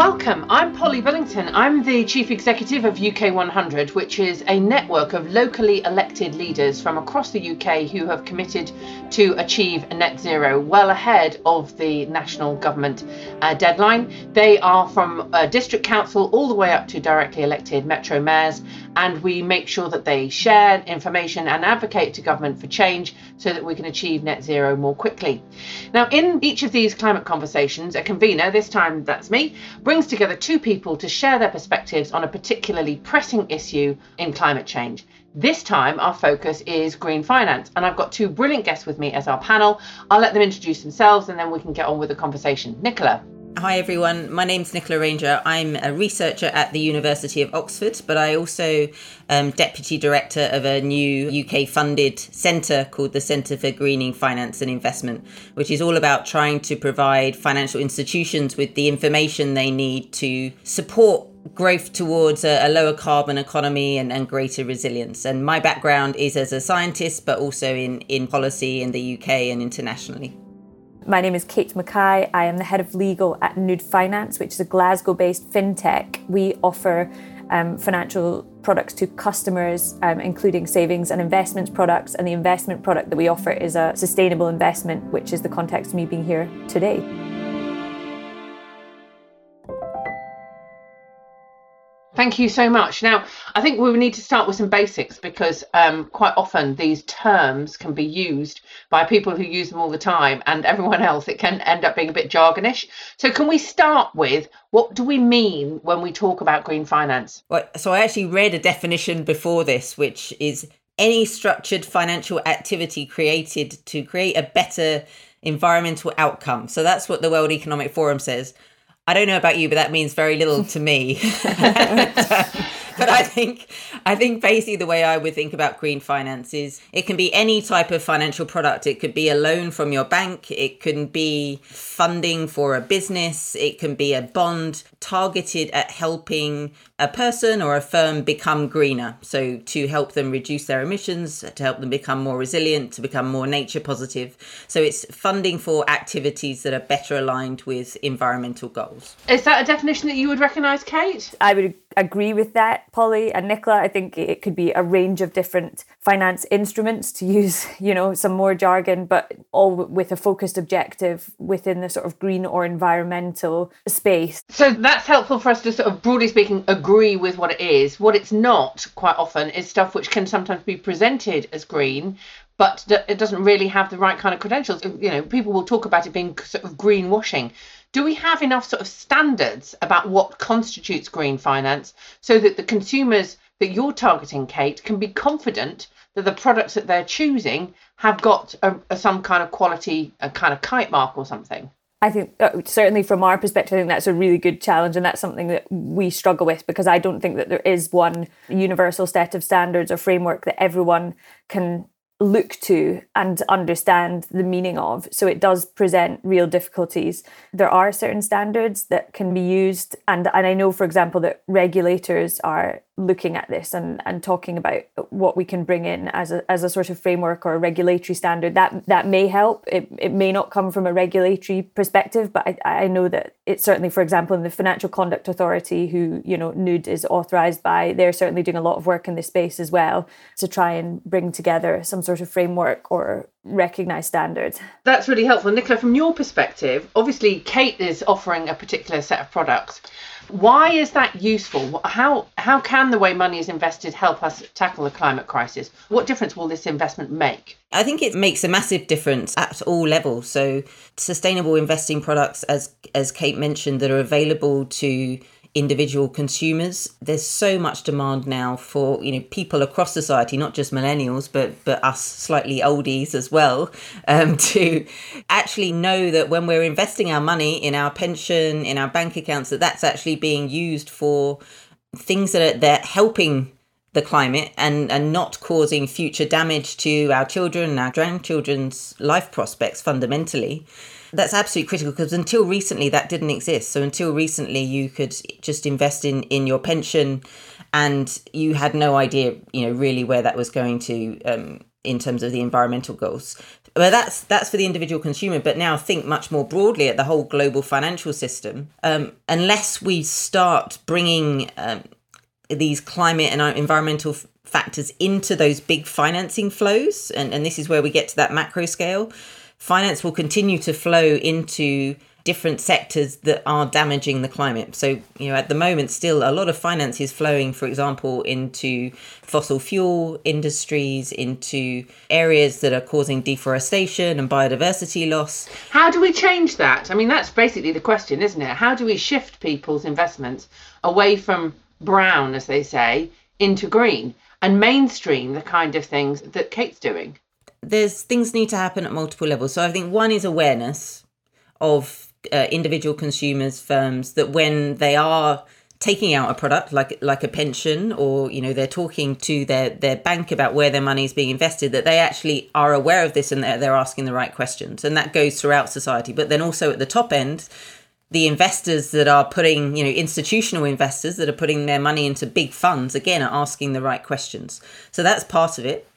Welcome. I'm Polly Billington. I'm the Chief Executive of UK 100, which is a network of locally elected leaders from across the UK who have committed to achieve net zero well ahead of the national government uh, deadline. They are from uh, district council all the way up to directly elected metro mayors, and we make sure that they share information and advocate to government for change so that we can achieve net zero more quickly. Now, in each of these climate conversations, a convener, this time that's me, brings together two people to share their perspectives on a particularly pressing issue in climate change. This time, our focus is green finance, and I've got two brilliant guests with me as our panel. I'll let them introduce themselves and then we can get on with the conversation. Nicola. Hi everyone, my name's Nicola Ranger. I'm a researcher at the University of Oxford, but I also am deputy director of a new UK funded centre called the Centre for Greening Finance and Investment, which is all about trying to provide financial institutions with the information they need to support growth towards a, a, lower carbon economy and, and greater resilience. And my background is as a scientist, but also in, in policy in the UK and internationally. My name is Kate McKay. I am the head of legal at Nude Finance, which is a Glasgow based fintech. We offer um, financial products to customers, um, including savings and investments products. And the investment product that we offer is a sustainable investment, which is the context of me being here today. Thank you so much. Now, I think we need to start with some basics because um, quite often these terms can be used by people who use them all the time and everyone else. It can end up being a bit jargonish. So, can we start with what do we mean when we talk about green finance? Well, so, I actually read a definition before this, which is any structured financial activity created to create a better environmental outcome. So, that's what the World Economic Forum says. I don't know about you, but that means very little to me. but I think I think basically the way I would think about green finance is it can be any type of financial product. It could be a loan from your bank, it can be funding for a business, it can be a bond targeted at helping a person or a firm become greener. So to help them reduce their emissions, to help them become more resilient, to become more nature positive. So it's funding for activities that are better aligned with environmental goals. Is that a definition that you would recognise, Kate? I would agree with that, Polly and Nicola. I think it could be a range of different finance instruments to use, you know, some more jargon, but all with a focused objective within the sort of green or environmental space. So that's helpful for us to sort of broadly speaking agree with what it is. What it's not quite often is stuff which can sometimes be presented as green, but it doesn't really have the right kind of credentials. You know, people will talk about it being sort of greenwashing do we have enough sort of standards about what constitutes green finance so that the consumers that you're targeting, Kate, can be confident that the products that they're choosing have got a, a, some kind of quality, a kind of kite mark or something? I think uh, certainly from our perspective, I think that's a really good challenge, and that's something that we struggle with because I don't think that there is one universal set of standards or framework that everyone can look to and understand the meaning of. So it does present real difficulties. There are certain standards that can be used, and, and I know, for example, that regulators are looking at this and, and talking about what we can bring in as a, as a sort of framework or a regulatory standard that that may help. It, it may not come from a regulatory perspective but I, I know that it's certainly for example in the financial conduct authority who you know Nude is authorized by they're certainly doing a lot of work in this space as well to try and bring together some sort of framework or recognized standards. That's really helpful. Nicola from your perspective obviously kate is offering a particular set of products why is that useful? How how can the way money is invested help us tackle the climate crisis? What difference will this investment make? I think it makes a massive difference at all levels. So sustainable investing products as as Kate mentioned that are available to individual consumers. There's so much demand now for you know people across society, not just millennials, but but us slightly oldies as well, um, to actually know that when we're investing our money in our pension, in our bank accounts, that that's actually being used for things that are they're helping the climate and and not causing future damage to our children and our grandchildren's life prospects fundamentally that's absolutely critical because until recently that didn't exist. So until recently you could just invest in in your pension and you had no idea, you know, really where that was going to um, in terms of the environmental goals. But that's that's for the individual consumer. But now think much more broadly at the whole global financial system. Um, unless we start bringing um, these climate and environmental factors into those big financing flows, and, and this is where we get to that macro scale, finance will continue to flow into different sectors that are damaging the climate. So, you know, at the moment, still a lot of finance is flowing, for example, into fossil fuel industries, into areas that are causing deforestation and biodiversity loss. How do we change that? I mean, that's basically the question, isn't it? How do we shift people's investments away from brown, as they say, into green? and mainstream the kind of things that Kate's doing? There's things need to happen at multiple levels. So I think one is awareness of uh, individual consumers, firms that when they are taking out a product like like a pension or you know they're talking to their their bank about where their money is being invested that they actually are aware of this and they're, they're asking the right questions and that goes throughout society but then also at the top end the investors that are putting, you know, institutional investors that are putting their money into big funds, again, are asking the right questions. So that's part of it.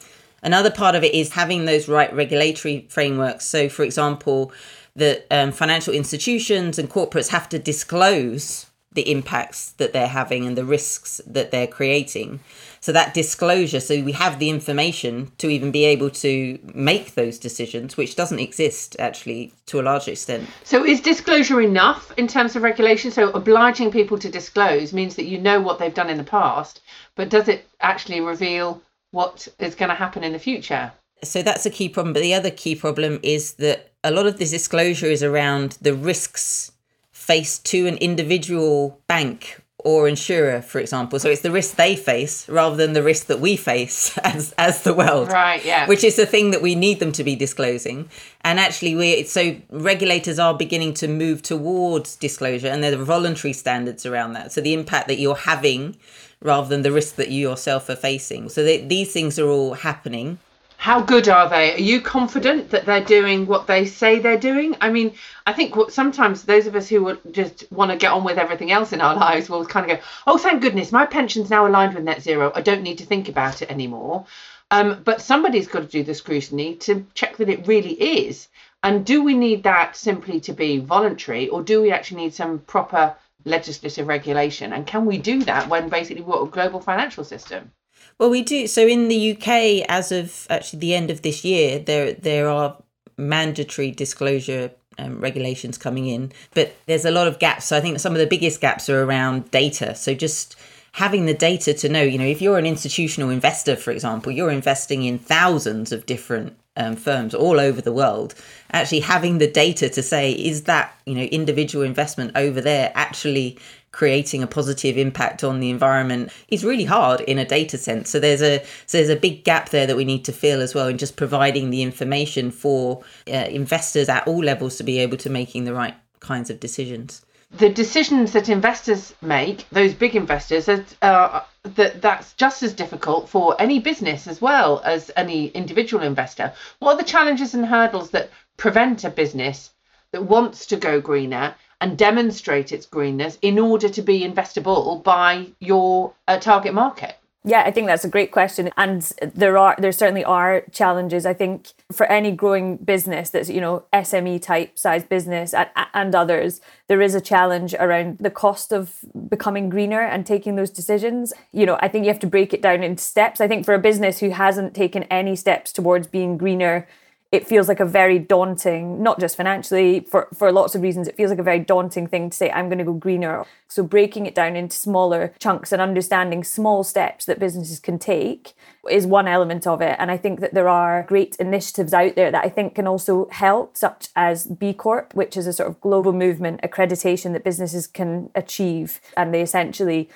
Another part of it is having those right regulatory frameworks. So, for example, the um, financial institutions and corporates have to disclose the impacts that they're having and the risks that they're creating. So that disclosure, so we have the information to even be able to make those decisions, which doesn't exist actually to a large extent. So is disclosure enough in terms of regulation? So obliging people to disclose means that you know what they've done in the past, but does it actually reveal what is going to happen in the future? So that's a key problem. But the other key problem is that a lot of this disclosure is around the risks faced to an individual bank or insurer, for example. So it's the risk they face rather than the risk that we face as as the world. Right. Yeah. Which is the thing that we need them to be disclosing. And actually, we so regulators are beginning to move towards disclosure, and there are voluntary standards around that. So the impact that you're having rather than the risk that you yourself are facing. So they, these things are all happening. How good are they? Are you confident that they're doing what they say they're doing? I mean, I think what sometimes those of us who just want to get on with everything else in our lives will kind of go, "Oh, thank goodness, my pension's now aligned with net zero. I don't need to think about it anymore." Um, but somebody's got to do the scrutiny to check that it really is. And do we need that simply to be voluntary, or do we actually need some proper legislative regulation? And can we do that when basically we're a global financial system? Well, we do. So in the UK, as of actually the end of this year, there there are mandatory disclosure um, regulations coming in, but there's a lot of gaps. So I think some of the biggest gaps are around data. So just having the data to know, you know, if you're an institutional investor, for example, you're investing in thousands of different um, firms all over the world. Actually, having the data to say, is that you know individual investment over there actually creating a positive impact on the environment is really hard in a data sense. So there's a so there's a big gap there that we need to fill as well in just providing the information for uh, investors at all levels to be able to making the right kinds of decisions. The decisions that investors make, those big investors, uh, that that's just as difficult for any business as well as any individual investor. What are the challenges and hurdles that prevent a business that wants to go greener and demonstrate its greenness in order to be investable by your uh, target market? Yeah, I think that's a great question, and there are there certainly are challenges. I think for any growing business that's you know SME type size business and, and others, there is a challenge around the cost of becoming greener and taking those decisions. You know, I think you have to break it down into steps. I think for a business who hasn't taken any steps towards being greener it feels like a very daunting, not just financially, for, for lots of reasons, it feels like a very daunting thing to say, I'm going to go greener. So breaking it down into smaller chunks and understanding small steps that businesses can take is one element of it. And I think that there are great initiatives out there that I think can also help, such as B Corp, which is a sort of global movement accreditation that businesses can achieve. And they essentially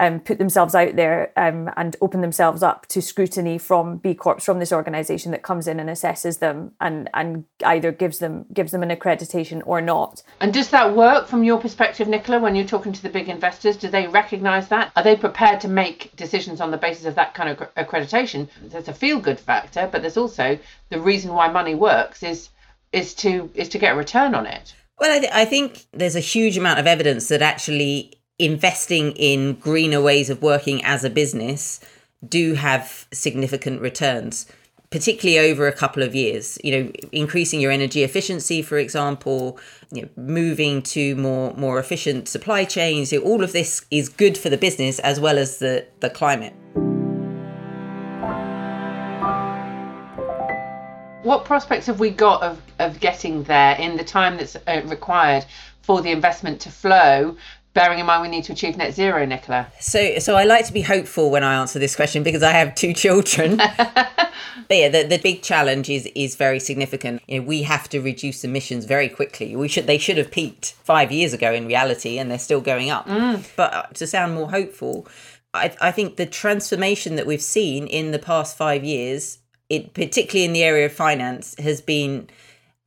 um, put themselves out there um, and open themselves up to scrutiny from B Corps from this organisation that comes in and assesses them and and either gives them gives them an accreditation or not. And does that work from your perspective, Nicola? When you're talking to the big investors, do they recognise that? Are they prepared to make decisions on the basis of that kind of accreditation? There's a feel good factor, but there's also the reason why money works is is to is to get a return on it. Well, I, th- I think there's a huge amount of evidence that actually investing in greener ways of working as a business do have significant returns particularly over a couple of years. You know, increasing your energy efficiency, for example, you know, moving to more more efficient supply chains. You know, all of this is good for the business as well as the the climate. What prospects have we got of, of getting there in the time that's uh, required for the investment to flow bearing in mind we need to achieve net zero, Nicola? So, so I like to be hopeful when I answer this question because I have two children. but yeah, the, the big challenge is is very significant. You know, we have to reduce emissions very quickly. We should they should have peaked five years ago in reality, and they're still going up. Mm. But uh, to sound more hopeful, I, I think the transformation that we've seen in the past five years, it particularly in the area of finance, has been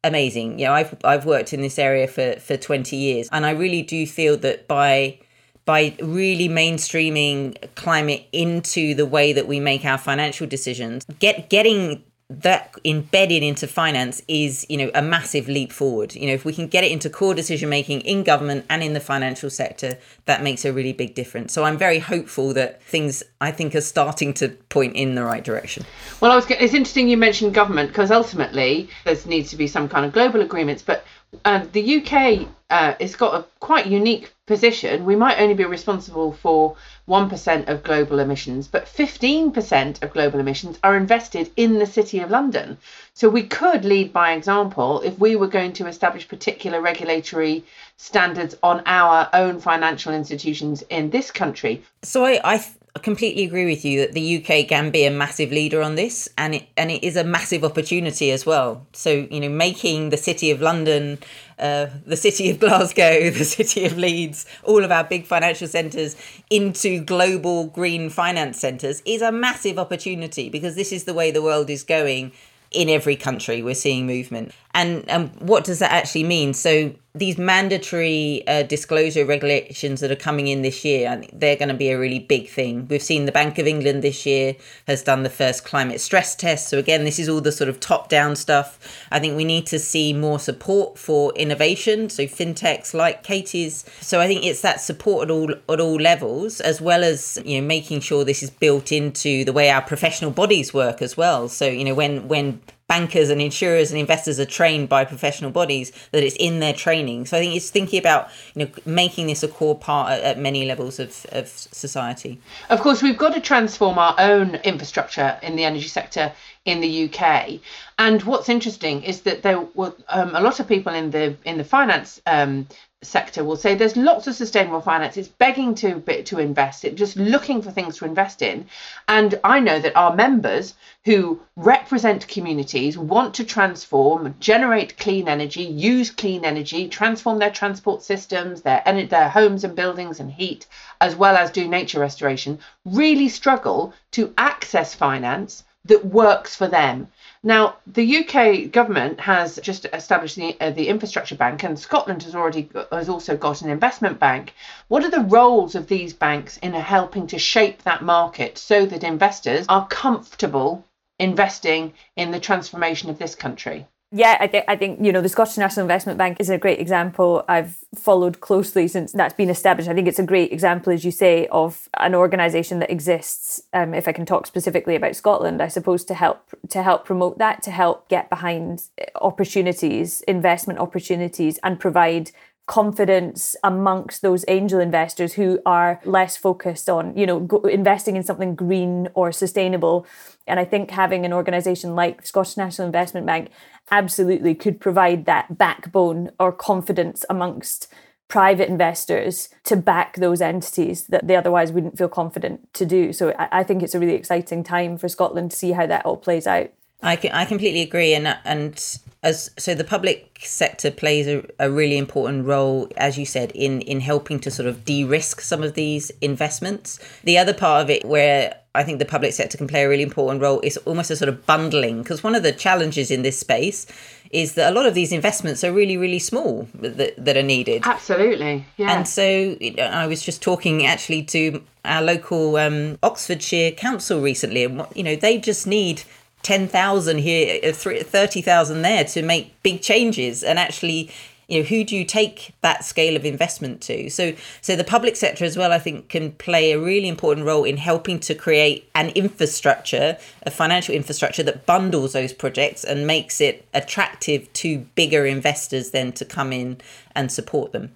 amazing. You know, I've I've worked in this area for for 20 years and I really do feel that by by really mainstreaming climate into the way that we make our financial decisions, get getting that embedded into finance is you know a massive leap forward. You know if we can get it into core decision making in government and in the financial sector that makes a really big difference. So i'm very hopeful that things i think are starting to point in the right direction. Well i was it's interesting you mentioned government because ultimately there needs to be some kind of global agreements but um, the uk uh, has got a quite unique position we might only be responsible for 1% of global emissions, but 15% of global emissions are invested in the City of London. So we could lead by example if we were going to establish particular regulatory standards on our own financial institutions in this country. So I, I I completely agree with you that the UK can be a massive leader on this, and it and it is a massive opportunity as well. So you know, making the city of London, uh, the city of Glasgow, the city of Leeds, all of our big financial centres into global green finance centres is a massive opportunity because this is the way the world is going in every country. We're seeing movement, and and what does that actually mean? So these mandatory uh, disclosure regulations that are coming in this year, I think they're going to be a really big thing. We've seen the Bank of England this year has done the first climate stress test. So, again, this is all the sort of top down stuff. I think we need to see more support for innovation. So, fintechs like Katie's. So, I think it's that support at all, at all levels, as well as, you know, making sure this is built into the way our professional bodies work as well. So, you know, when, when bankers and insurers and investors are trained by professional bodies that it's in their training. So i think it's thinking about you know making this a core part at, at, many levels of, of society. Of course we've got to transform our own infrastructure in the energy sector in the uk and what's interesting is that there were um, a lot of people in the in the finance um, sector will say there's lots of sustainable finance. It's begging to to invest. It just looking for things to invest in. And i know that our members who represent communities want to transform generate clean energy use clean energy transform their transport systems their their homes and buildings and heat as well as do nature restoration really struggle to access finance that works for them now, the UK government has just established the, uh, the infrastructure bank, and Scotland has already has also got an investment bank. What are the roles of these banks in helping to shape that market so that investors are comfortable investing in the transformation of this country? Yeah, I, th- I think you know the Scottish National Investment Bank is a great example. I've followed closely since that's been established. I think it's a great example, as you say, of an organisation that exists. Um, if I can talk specifically about Scotland, I suppose to help to help promote that, to help get behind opportunities, investment opportunities, and provide confidence amongst those angel investors who are less focused on you know go, investing in something green or sustainable. And i think having an organization like the scottish national investment bank absolutely could provide that backbone or confidence amongst private investors to back those entities that they otherwise wouldn't feel confident to do. So i, I think it's a really exciting time for scotland to see how that all plays out I can, I completely agree, and and as so the public sector plays a, a really important role, as you said, in in helping to sort of de-risk some of these investments. The other part of it, where I think the public sector can play a really important role, is almost a sort of bundling, because one of the challenges in this space is that a lot of these investments are really really small that, that are needed absolutely yeah and so i was just talking actually to our local um, oxfordshire council recently and what you know they just need 10,000 here, uh, 30,000 there to make big changes. And actually, you know who do you take that scale of investment to so so the public sector as well i think can play a really important role in helping to create an infrastructure a financial infrastructure that bundles those projects and makes it attractive to bigger investors then to come in and support them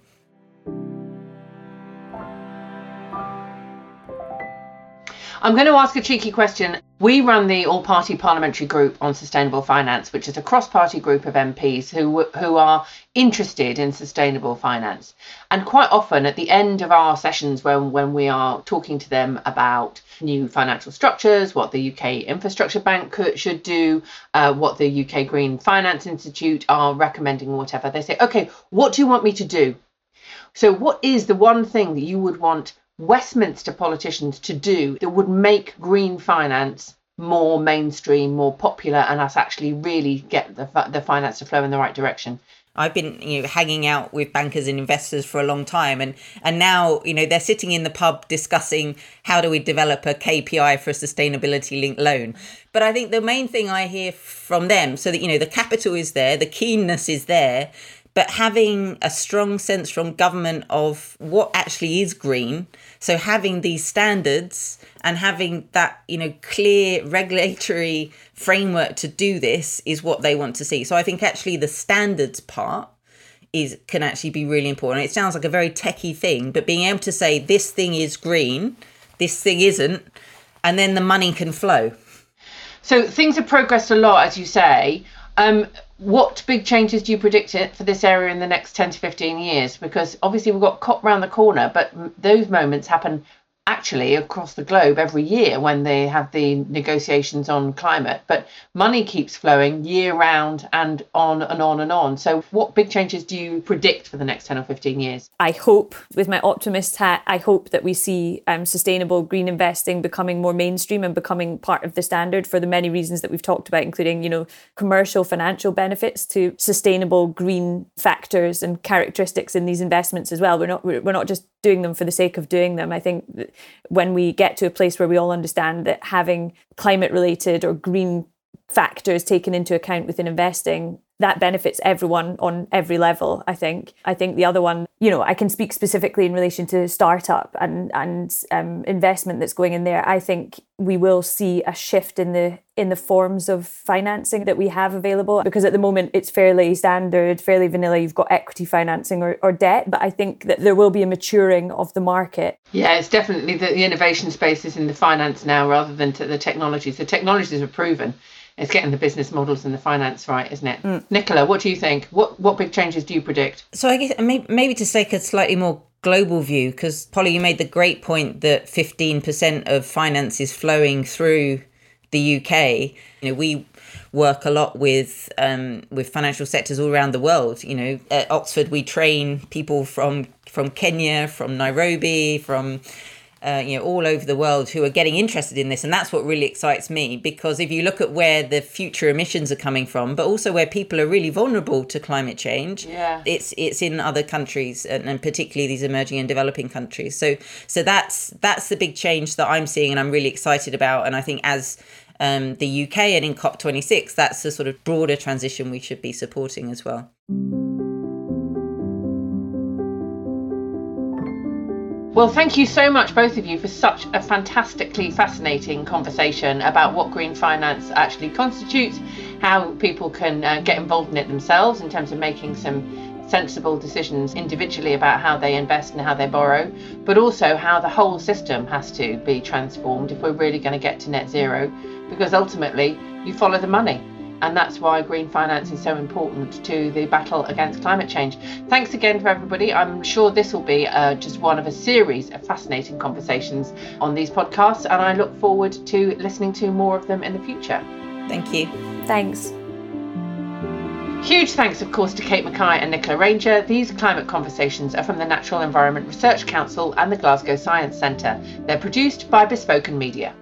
I'm going to ask a cheeky question. We run the All Party Parliamentary Group on Sustainable Finance, which is a cross party group of MPs who, who are interested in sustainable finance. And quite often at the end of our sessions, when, when we are talking to them about new financial structures, what the UK Infrastructure Bank could, should do, uh, what the UK Green Finance Institute are recommending, whatever, they say, okay, what do you want me to do? So, what is the one thing that you would want Westminster politicians to do that would make green finance more mainstream, more popular, and us actually really get the, the finance to flow in the right direction? I've been you know hanging out with bankers and investors for a long time and and now you know they're sitting in the pub discussing how do we develop a KPI for a sustainability linked loan but I think the main thing I hear from them so that you know the capital is there the keenness is there but having a strong sense from government of what actually is green so having these standards and having that you know clear regulatory framework to do this is what they want to see. So i think actually the standards part is can actually be really important. It sounds like a very techie thing but being able to say this thing is green this thing isn't and then the money can flow. So things have progressed a lot as you say. Um, what big changes do you predict it for this area in the next 10 to 15 years? Because obviously we've got COP round the corner, but those moments happen actually across the globe every year when they have the negotiations on climate. But money keeps flowing year round and on and on and on. So, what big changes do you predict for the next 10 or 15 years? I hope, with my optimist hat, I hope that we see um, sustainable green investing becoming more mainstream and becoming part of the standard for the many reasons that we've talked about, including, you know, commercial financial benefits to sustainable green factors and characteristics in these investments as well. We're not we're not just doing them for the sake of doing them. I think when we get to a place where we all understand that having climate related or green factors taken into account within investing that benefits everyone on every level i think. I think the other one you know i can speak specifically in relation to startup and and um, investment that's going in there. I think we will see a shift in the in the forms of financing that we have available because at the moment it's fairly standard fairly vanilla. You've got equity financing or, or debt but i think that there will be a maturing of the market. Yeah it's definitely the, the innovation space is in the finance now rather than to the technologies. The technologies are proven it's getting the business models and the finance right, isn't it? Mm. Nicola, what do you think? What what big changes do you predict? So I guess maybe, to take a slightly more global view, because Polly, you made the great point that 15% of finance is flowing through the UK. You know, we work a lot with um, with financial sectors all around the world. You know, at Oxford we train people from from Kenya, from Nairobi, from uh, you know, all over the world who are getting interested in this. And that's what really excites me because if you look at where the future emissions are coming from, but also where people are really vulnerable to climate change, yeah. it's it's in other countries and, and particularly these emerging and developing countries. So so that's that's the big change that I'm seeing and I'm really excited about. And I think as um, the UK and in COP26, that's the sort of broader transition we should be supporting as well. Well, thank you so much, both of you, for such a fantastically fascinating conversation about what green finance actually constitutes, how people can uh, get involved in it themselves in terms of making some sensible decisions individually about how they invest and how they borrow, but also how the whole system has to be transformed if we're really going to get to net zero, because ultimately you follow the money and that's why green finance is so important to the battle against climate change. Thanks again for everybody. I'm sure this will be uh, just one of a series of fascinating conversations on these podcasts, and I look forward to listening to more of them in the future. Thank you. Thanks. Huge thanks, of course, to Kate McKay and Nicola Ranger. These climate conversations are from the Natural Environment Research Council and the Glasgow Science Centre. They're produced by Bespoken Media.